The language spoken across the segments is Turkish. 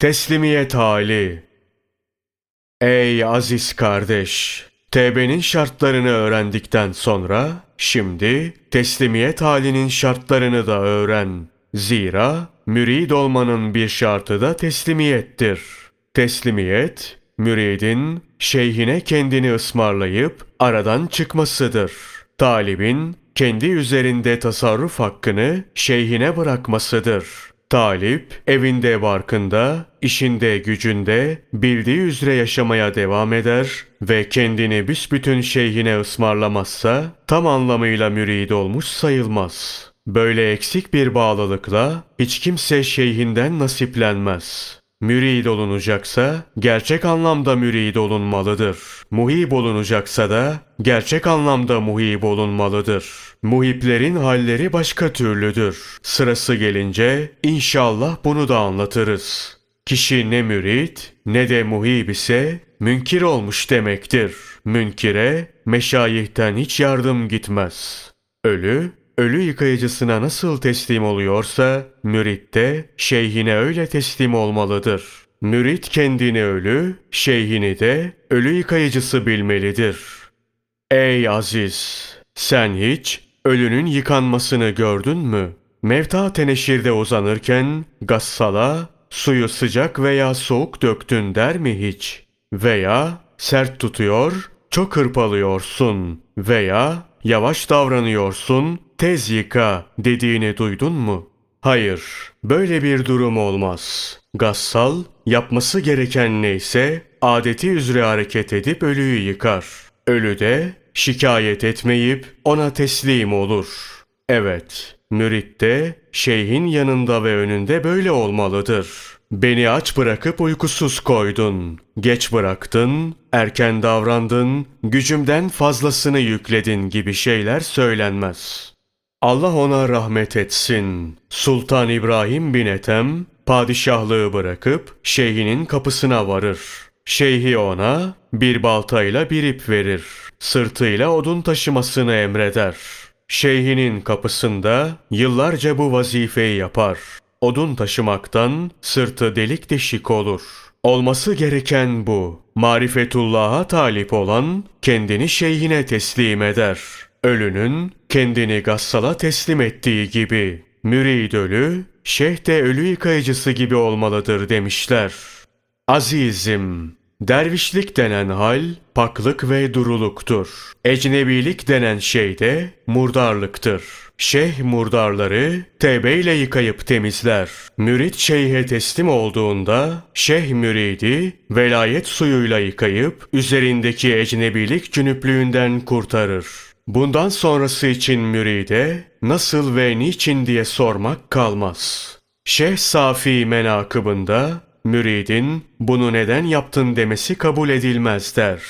Teslimiyet hali. Ey aziz kardeş! Tevbenin şartlarını öğrendikten sonra şimdi teslimiyet halinin şartlarını da öğren. Zira mürid olmanın bir şartı da teslimiyettir. Teslimiyet, müridin şeyhine kendini ısmarlayıp aradan çıkmasıdır. Talibin kendi üzerinde tasarruf hakkını şeyhine bırakmasıdır. Talip evinde barkında, işinde gücünde bildiği üzere yaşamaya devam eder ve kendini büsbütün şeyhine ısmarlamazsa tam anlamıyla mürid olmuş sayılmaz. Böyle eksik bir bağlılıkla hiç kimse şeyhinden nasiplenmez. Mürid olunacaksa gerçek anlamda mürid olunmalıdır. Muhib olunacaksa da gerçek anlamda muhib olunmalıdır. Muhiplerin halleri başka türlüdür. Sırası gelince inşallah bunu da anlatırız. Kişi ne mürid ne de muhib ise münkir olmuş demektir. Münkire meşayihten hiç yardım gitmez. Ölü ölü yıkayıcısına nasıl teslim oluyorsa, mürit de şeyhine öyle teslim olmalıdır. Mürit kendini ölü, şeyhini de ölü yıkayıcısı bilmelidir. Ey aziz! Sen hiç ölünün yıkanmasını gördün mü? Mevta teneşirde uzanırken gassala suyu sıcak veya soğuk döktün der mi hiç? Veya sert tutuyor, çok hırpalıyorsun veya yavaş davranıyorsun, tez yıka dediğini duydun mu? Hayır, böyle bir durum olmaz. Gassal, yapması gereken neyse, adeti üzere hareket edip ölüyü yıkar. Ölü de şikayet etmeyip ona teslim olur. Evet, mürit de şeyhin yanında ve önünde böyle olmalıdır. Beni aç bırakıp uykusuz koydun. Geç bıraktın, erken davrandın, gücümden fazlasını yükledin gibi şeyler söylenmez. Allah ona rahmet etsin. Sultan İbrahim bin Ethem padişahlığı bırakıp şeyhinin kapısına varır. Şeyhi ona bir baltayla bir ip verir. Sırtıyla odun taşımasını emreder. Şeyhinin kapısında yıllarca bu vazifeyi yapar. Odun taşımaktan sırtı delik deşik olur. Olması gereken bu. Marifetullah'a talip olan kendini şeyhine teslim eder. Ölünün kendini gassala teslim ettiği gibi. Mürid ölü, şeyh de ölü yıkayıcısı gibi olmalıdır demişler. Azizim, dervişlik denen hal paklık ve duruluktur. Ecnebilik denen şey de murdarlıktır. Şeyh murdarları tevbeyle yıkayıp temizler. Mürit şeyhe teslim olduğunda şeyh müridi velayet suyuyla yıkayıp üzerindeki ecnebilik cünüplüğünden kurtarır. Bundan sonrası için müride nasıl ve niçin diye sormak kalmaz. Şeyh Safi menakıbında müridin bunu neden yaptın demesi kabul edilmez der.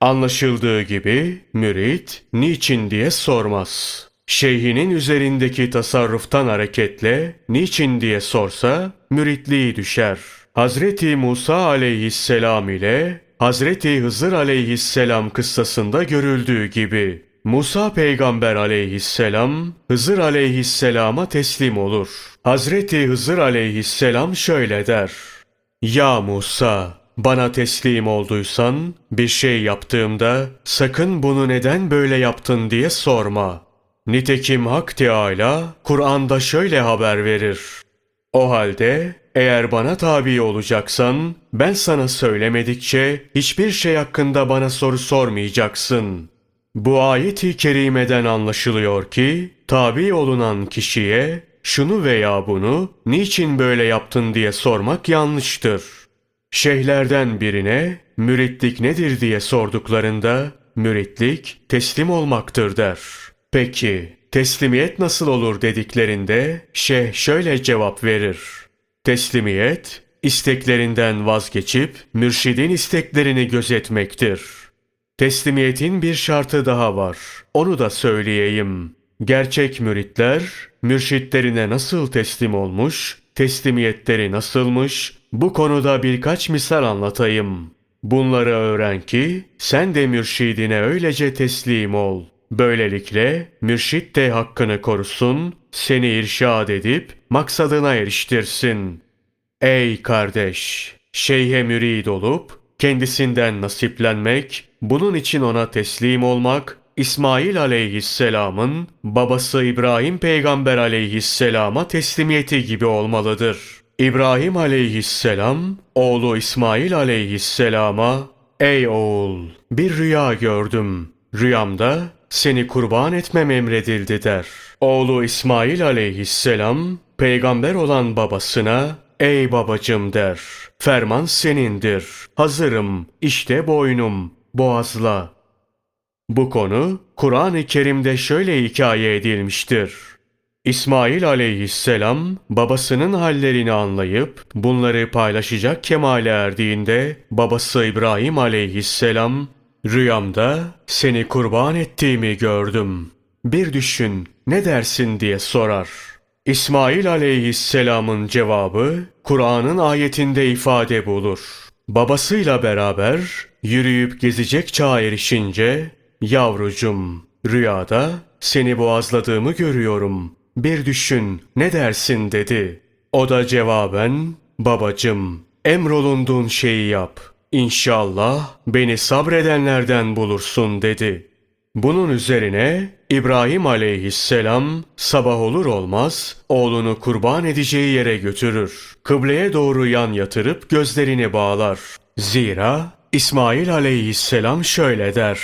Anlaşıldığı gibi mürit niçin diye sormaz. Şeyhinin üzerindeki tasarruftan hareketle niçin diye sorsa müritliği düşer. Hazreti Musa aleyhisselam ile Hazreti Hızır aleyhisselam kıssasında görüldüğü gibi Musa peygamber aleyhisselam Hızır aleyhisselama teslim olur. Hazreti Hızır aleyhisselam şöyle der. Ya Musa, bana teslim olduysan bir şey yaptığımda sakın bunu neden böyle yaptın diye sorma. Nitekim Hak Teâlâ Kur'an'da şöyle haber verir. O halde eğer bana tabi olacaksan ben sana söylemedikçe hiçbir şey hakkında bana soru sormayacaksın. Bu ayet-i kerimeden anlaşılıyor ki tabi olunan kişiye şunu veya bunu niçin böyle yaptın diye sormak yanlıştır. Şeyhlerden birine müritlik nedir diye sorduklarında müritlik teslim olmaktır der. Peki teslimiyet nasıl olur dediklerinde şeyh şöyle cevap verir. Teslimiyet isteklerinden vazgeçip mürşidin isteklerini gözetmektir. Teslimiyetin bir şartı daha var. Onu da söyleyeyim. Gerçek müritler mürşitlerine nasıl teslim olmuş, teslimiyetleri nasılmış, bu konuda birkaç misal anlatayım. Bunları öğren ki sen de mürşidine öylece teslim ol. Böylelikle mürşit de hakkını korusun, seni irşad edip maksadına eriştirsin. Ey kardeş! Şeyhe mürid olup, kendisinden nasiplenmek, bunun için ona teslim olmak, İsmail aleyhisselamın babası İbrahim peygamber aleyhisselama teslimiyeti gibi olmalıdır. İbrahim aleyhisselam oğlu İsmail aleyhisselama Ey oğul bir rüya gördüm. Rüyamda seni kurban etmem emredildi der. Oğlu İsmail aleyhisselam peygamber olan babasına Ey babacım der. Ferman senindir. Hazırım. İşte boynum. Boğazla. Bu konu Kur'an-ı Kerim'de şöyle hikaye edilmiştir. İsmail aleyhisselam babasının hallerini anlayıp bunları paylaşacak kemale erdiğinde babası İbrahim aleyhisselam rüyamda seni kurban ettiğimi gördüm. Bir düşün ne dersin diye sorar. İsmail aleyhisselamın cevabı Kur'an'ın ayetinde ifade bulur. Babasıyla beraber yürüyüp gezecek çağa erişince Yavrucum, rüyada seni boğazladığımı görüyorum. Bir düşün, ne dersin dedi. O da cevaben, babacım, emrolunduğun şeyi yap. İnşallah beni sabredenlerden bulursun dedi. Bunun üzerine İbrahim aleyhisselam sabah olur olmaz oğlunu kurban edeceği yere götürür. Kıbleye doğru yan yatırıp gözlerini bağlar. Zira İsmail aleyhisselam şöyle der.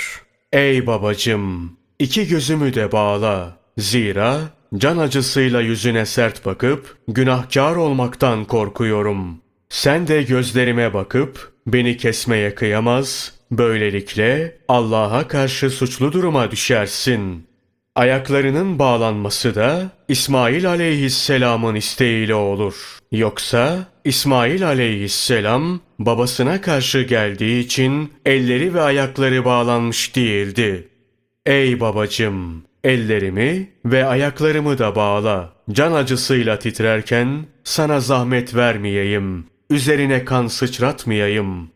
Ey babacım, iki gözümü de bağla. Zira can acısıyla yüzüne sert bakıp günahkar olmaktan korkuyorum. Sen de gözlerime bakıp beni kesmeye kıyamaz, böylelikle Allah'a karşı suçlu duruma düşersin. Ayaklarının bağlanması da İsmail aleyhisselamın isteğiyle olur. Yoksa İsmail aleyhisselam babasına karşı geldiği için elleri ve ayakları bağlanmış değildi. Ey babacım, ellerimi ve ayaklarımı da bağla. Can acısıyla titrerken sana zahmet vermeyeyim. Üzerine kan sıçratmayayım.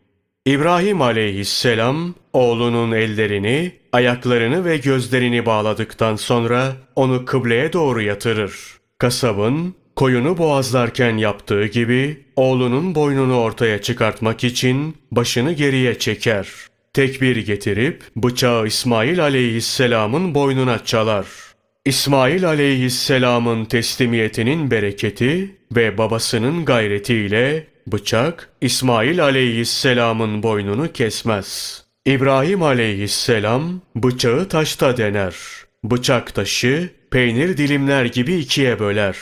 İbrahim aleyhisselam oğlunun ellerini, ayaklarını ve gözlerini bağladıktan sonra onu kıbleye doğru yatırır. Kasabın koyunu boğazlarken yaptığı gibi oğlunun boynunu ortaya çıkartmak için başını geriye çeker. Tekbir getirip bıçağı İsmail aleyhisselamın boynuna çalar. İsmail aleyhisselamın teslimiyetinin bereketi ve babasının gayretiyle bıçak İsmail aleyhisselamın boynunu kesmez. İbrahim aleyhisselam bıçağı taşta dener. Bıçak taşı peynir dilimler gibi ikiye böler.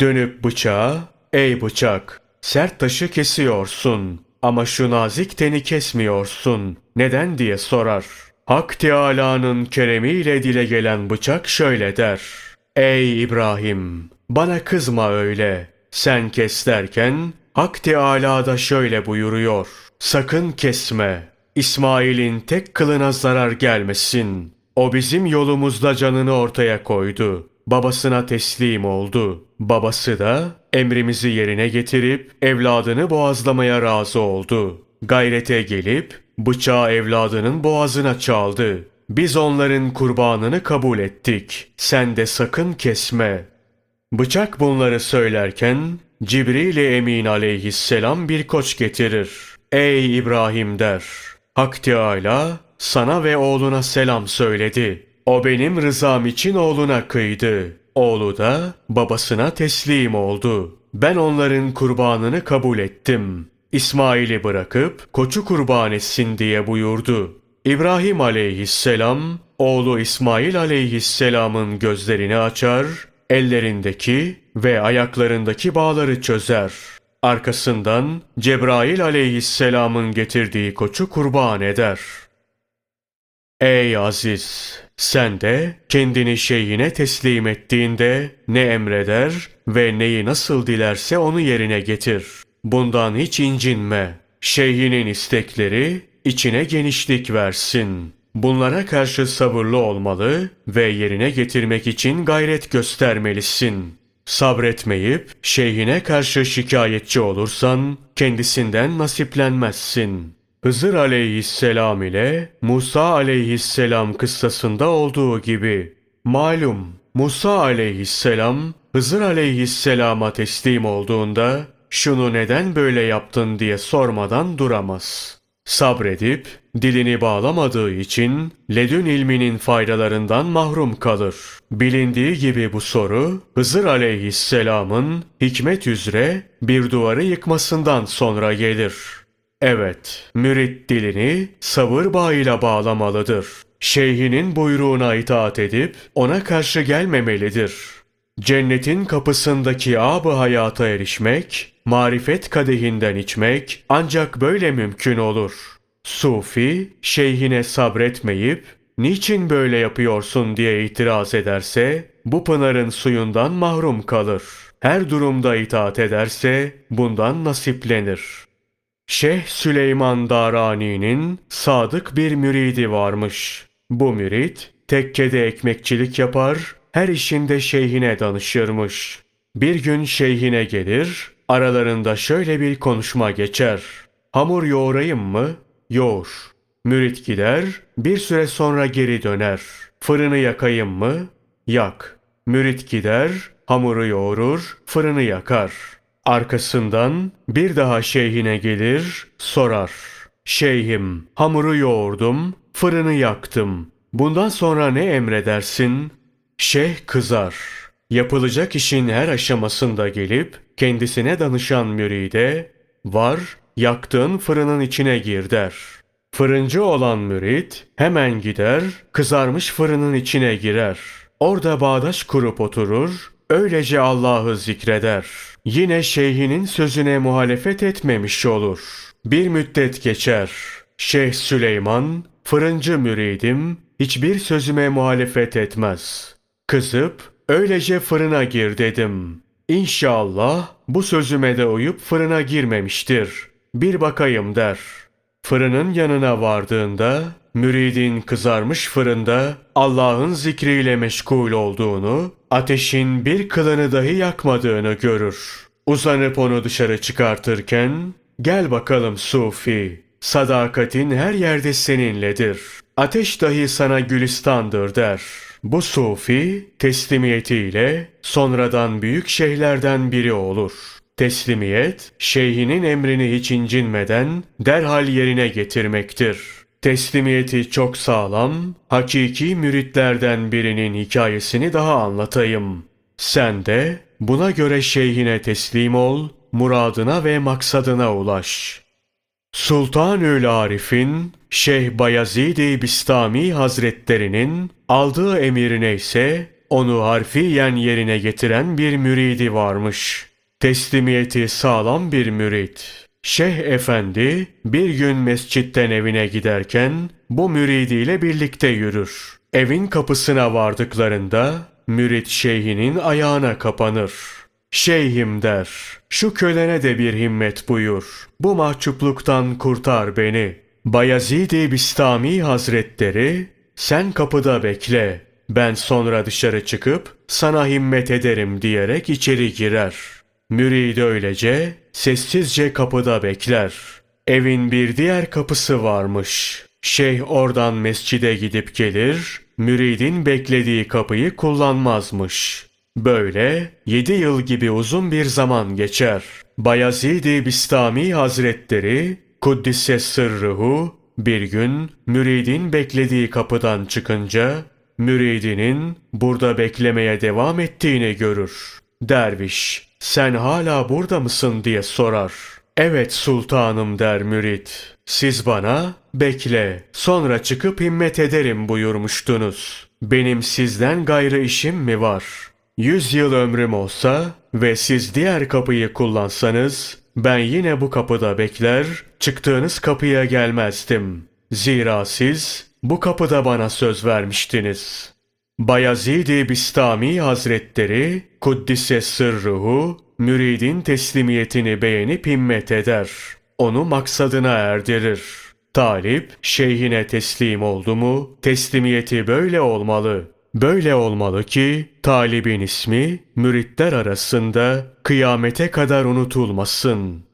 Dönüp bıçağa, ey bıçak, sert taşı kesiyorsun ama şu nazik teni kesmiyorsun. Neden diye sorar. Hak Teâlâ'nın keremiyle dile gelen bıçak şöyle der. Ey İbrahim, bana kızma öyle. Sen kes derken Hak Teâlâ da şöyle buyuruyor. Sakın kesme. İsmail'in tek kılına zarar gelmesin. O bizim yolumuzda canını ortaya koydu. Babasına teslim oldu. Babası da emrimizi yerine getirip evladını boğazlamaya razı oldu. Gayrete gelip bıçağı evladının boğazına çaldı. Biz onların kurbanını kabul ettik. Sen de sakın kesme. Bıçak bunları söylerken Cibril Emin aleyhisselam bir koç getirir. Ey İbrahim der. Hak Teâlâ sana ve oğluna selam söyledi. O benim rızam için oğluna kıydı. Oğlu da babasına teslim oldu. Ben onların kurbanını kabul ettim. İsmail'i bırakıp koçu kurban etsin diye buyurdu. İbrahim aleyhisselam oğlu İsmail aleyhisselamın gözlerini açar, ellerindeki ve ayaklarındaki bağları çözer. Arkasından Cebrail aleyhisselamın getirdiği koçu kurban eder. Ey aziz! Sen de kendini şeyine teslim ettiğinde ne emreder ve neyi nasıl dilerse onu yerine getir. Bundan hiç incinme. Şeyhinin istekleri içine genişlik versin. Bunlara karşı sabırlı olmalı ve yerine getirmek için gayret göstermelisin. Sabretmeyip şeyhine karşı şikayetçi olursan kendisinden nasiplenmezsin. Hızır aleyhisselam ile Musa aleyhisselam kıssasında olduğu gibi. Malum Musa aleyhisselam Hızır aleyhisselama teslim olduğunda şunu neden böyle yaptın diye sormadan duramaz. Sabredip dilini bağlamadığı için ledün ilminin faydalarından mahrum kalır. Bilindiği gibi bu soru Hızır aleyhisselamın hikmet üzere bir duvarı yıkmasından sonra gelir. Evet, mürit dilini sabır bağıyla bağlamalıdır. Şeyhinin buyruğuna itaat edip ona karşı gelmemelidir. Cennetin kapısındaki ab hayata erişmek, marifet kadehinden içmek ancak böyle mümkün olur. Sufi, şeyhine sabretmeyip, niçin böyle yapıyorsun diye itiraz ederse, bu pınarın suyundan mahrum kalır. Her durumda itaat ederse, bundan nasiplenir. Şeyh Süleyman Darani'nin sadık bir müridi varmış. Bu mürit tekkede ekmekçilik yapar, her işinde şeyhine danışırmış. Bir gün şeyhine gelir, aralarında şöyle bir konuşma geçer. Hamur yoğurayım mı? Yoğur. Mürit gider, bir süre sonra geri döner. Fırını yakayım mı? Yak. Mürit gider, hamuru yoğurur, fırını yakar. Arkasından bir daha şeyhine gelir, sorar. Şeyhim, hamuru yoğurdum, fırını yaktım. Bundan sonra ne emredersin? Şeyh kızar. Yapılacak işin her aşamasında gelip kendisine danışan müride var yaktığın fırının içine gir der. Fırıncı olan mürit hemen gider kızarmış fırının içine girer. Orada bağdaş kurup oturur öylece Allah'ı zikreder. Yine şeyhinin sözüne muhalefet etmemiş olur. Bir müddet geçer. Şeyh Süleyman, fırıncı müridim, hiçbir sözüme muhalefet etmez. Kızıp, öylece fırına gir dedim. İnşallah bu sözüme de uyup fırına girmemiştir. Bir bakayım der. Fırının yanına vardığında, müridin kızarmış fırında Allah'ın zikriyle meşgul olduğunu, ateşin bir kılını dahi yakmadığını görür. Uzanıp onu dışarı çıkartırken, gel bakalım Sufi, sadakatin her yerde seninledir. Ateş dahi sana gülistandır der. Bu Sufi teslimiyetiyle sonradan büyük şeyhlerden biri olur. Teslimiyet, şeyhinin emrini hiç incinmeden derhal yerine getirmektir. Teslimiyeti çok sağlam, hakiki müritlerden birinin hikayesini daha anlatayım. Sen de buna göre şeyhine teslim ol, muradına ve maksadına ulaş. Sultanül Arif'in Şeyh Bayezid-i Bistami Hazretlerinin aldığı emir neyse onu harfiyen yerine getiren bir müridi varmış. Teslimiyeti sağlam bir mürit. Şeyh Efendi bir gün mescitten evine giderken bu müridiyle birlikte yürür. Evin kapısına vardıklarında mürit şeyhinin ayağına kapanır. Şeyhim der, şu kölene de bir himmet buyur. Bu mahcupluktan kurtar beni. Bayezid-i Bistami Hazretleri, sen kapıda bekle. Ben sonra dışarı çıkıp sana himmet ederim diyerek içeri girer. Mürid öylece sessizce kapıda bekler. Evin bir diğer kapısı varmış. Şeyh oradan mescide gidip gelir, müridin beklediği kapıyı kullanmazmış. Böyle yedi yıl gibi uzun bir zaman geçer. Bayezid-i Bistami Hazretleri Kuddise sırrıhu bir gün müridin beklediği kapıdan çıkınca müridinin burada beklemeye devam ettiğini görür. Derviş, sen hala burada mısın diye sorar. Evet sultanım der mürid. Siz bana bekle sonra çıkıp himmet ederim buyurmuştunuz. Benim sizden gayrı işim mi var? Yüz yıl ömrüm olsa ve siz diğer kapıyı kullansanız ben yine bu kapıda bekler, çıktığınız kapıya gelmezdim. Zira siz bu kapıda bana söz vermiştiniz. Bayezid-i Bistami Hazretleri, Kuddise sırruhu, müridin teslimiyetini beğenip himmet eder. Onu maksadına erdirir. Talip, şeyhine teslim oldu mu, teslimiyeti böyle olmalı. Böyle olmalı ki, talibin ismi, müritler arasında kıyamete kadar unutulmasın.''